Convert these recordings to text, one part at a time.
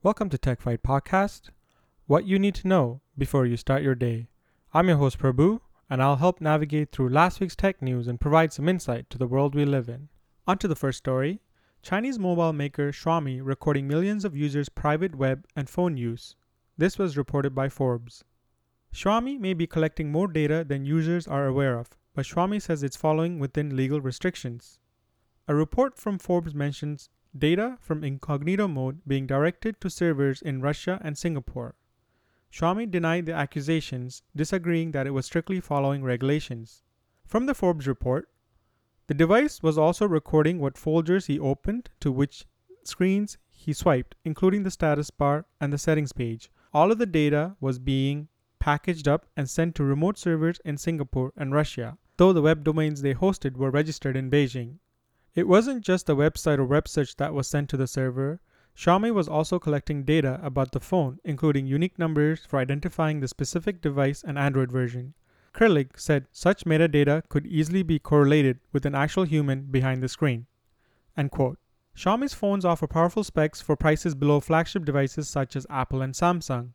Welcome to Techphyte Podcast. What you need to know before you start your day. I'm your host Prabhu, and I'll help navigate through last week's tech news and provide some insight to the world we live in. On to the first story. Chinese mobile maker Xiaomi recording millions of users' private web and phone use. This was reported by Forbes. Xiaomi may be collecting more data than users are aware of, but Xiaomi says it's following within legal restrictions. A report from Forbes mentions data from incognito mode being directed to servers in Russia and Singapore. Xiaomi denied the accusations, disagreeing that it was strictly following regulations. From the Forbes report, the device was also recording what folders he opened to which screens he swiped, including the status bar and the settings page. All of the data was being packaged up and sent to remote servers in Singapore and Russia, though the web domains they hosted were registered in Beijing. It wasn't just a website or web search that was sent to the server. Xiaomi was also collecting data about the phone, including unique numbers for identifying the specific device and Android version. Krillig said such metadata could easily be correlated with an actual human behind the screen. End quote. Xiaomi's phones offer powerful specs for prices below flagship devices such as Apple and Samsung.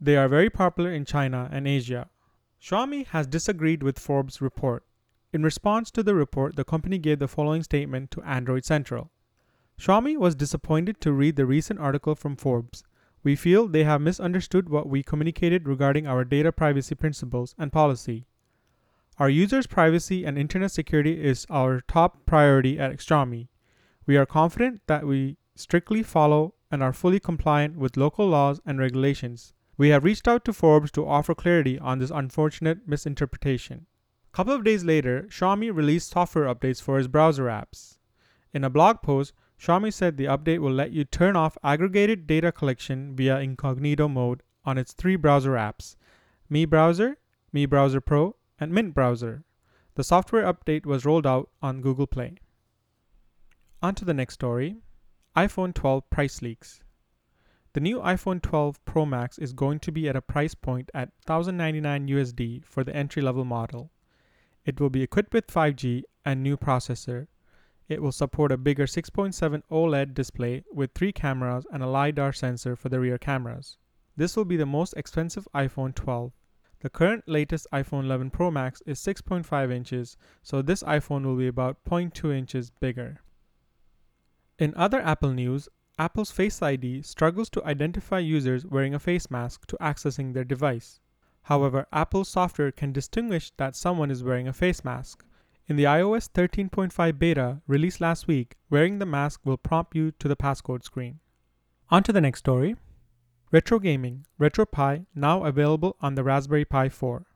They are very popular in China and Asia. Xiaomi has disagreed with Forbes' report. In response to the report, the company gave the following statement to Android Central. Xiaomi was disappointed to read the recent article from Forbes. We feel they have misunderstood what we communicated regarding our data privacy principles and policy. Our users' privacy and internet security is our top priority at Xiaomi. We are confident that we strictly follow and are fully compliant with local laws and regulations. We have reached out to Forbes to offer clarity on this unfortunate misinterpretation couple of days later, Xiaomi released software updates for its browser apps. In a blog post, Xiaomi said the update will let you turn off aggregated data collection via incognito mode on its three browser apps Mi Browser, Mi Browser Pro, and Mint Browser. The software update was rolled out on Google Play. On to the next story iPhone 12 price leaks. The new iPhone 12 Pro Max is going to be at a price point at 1099 USD for the entry level model. It will be equipped with 5G and new processor. It will support a bigger 6.7 OLED display with three cameras and a LiDAR sensor for the rear cameras. This will be the most expensive iPhone 12. The current latest iPhone 11 Pro Max is 6.5 inches, so this iPhone will be about 0.2 inches bigger. In other Apple news, Apple's Face ID struggles to identify users wearing a face mask to accessing their device. However, Apple's software can distinguish that someone is wearing a face mask. In the iOS 13.5 beta released last week, wearing the mask will prompt you to the passcode screen. On to the next story. Retro Gaming, RetroPie, now available on the Raspberry Pi 4.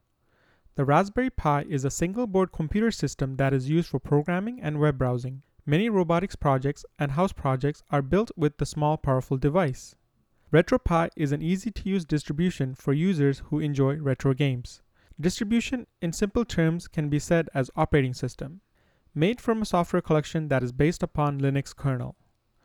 The Raspberry Pi is a single board computer system that is used for programming and web browsing. Many robotics projects and house projects are built with the small powerful device. RetroPie is an easy to use distribution for users who enjoy retro games. Distribution, in simple terms, can be said as operating system, made from a software collection that is based upon Linux kernel.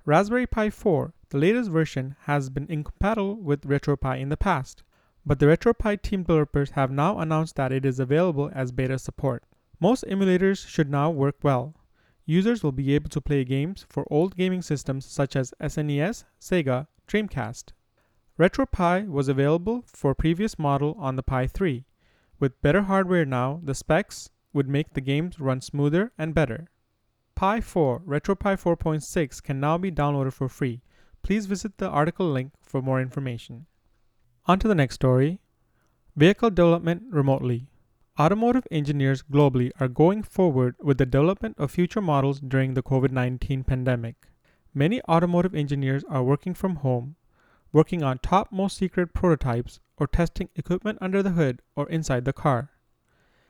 Raspberry Pi 4, the latest version, has been incompatible with RetroPie in the past, but the RetroPie team developers have now announced that it is available as beta support. Most emulators should now work well. Users will be able to play games for old gaming systems such as SNES, Sega, Dreamcast. RetroPie was available for previous model on the Pi 3. With better hardware now, the specs would make the games run smoother and better. Pi 4 RetroPie 4.6 can now be downloaded for free. Please visit the article link for more information. On to the next story Vehicle development remotely. Automotive engineers globally are going forward with the development of future models during the COVID 19 pandemic. Many automotive engineers are working from home, working on top most secret prototypes or testing equipment under the hood or inside the car.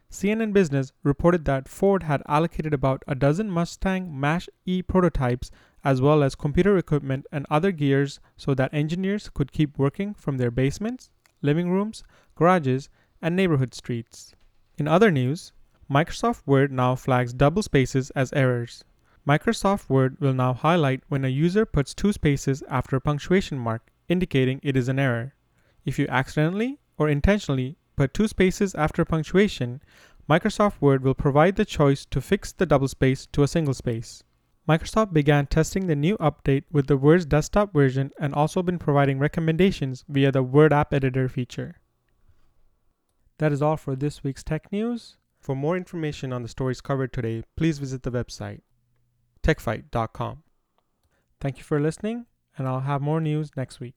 CNN Business reported that Ford had allocated about a dozen Mustang Mach E prototypes as well as computer equipment and other gears so that engineers could keep working from their basements, living rooms, garages, and neighborhood streets. In other news, Microsoft Word now flags double spaces as errors. Microsoft Word will now highlight when a user puts two spaces after a punctuation mark, indicating it is an error. If you accidentally or intentionally put two spaces after punctuation, Microsoft Word will provide the choice to fix the double space to a single space. Microsoft began testing the new update with the Word's desktop version and also been providing recommendations via the Word App Editor feature. That is all for this week's tech news. For more information on the stories covered today, please visit the website techphyte.com. Thank you for listening, and I'll have more news next week.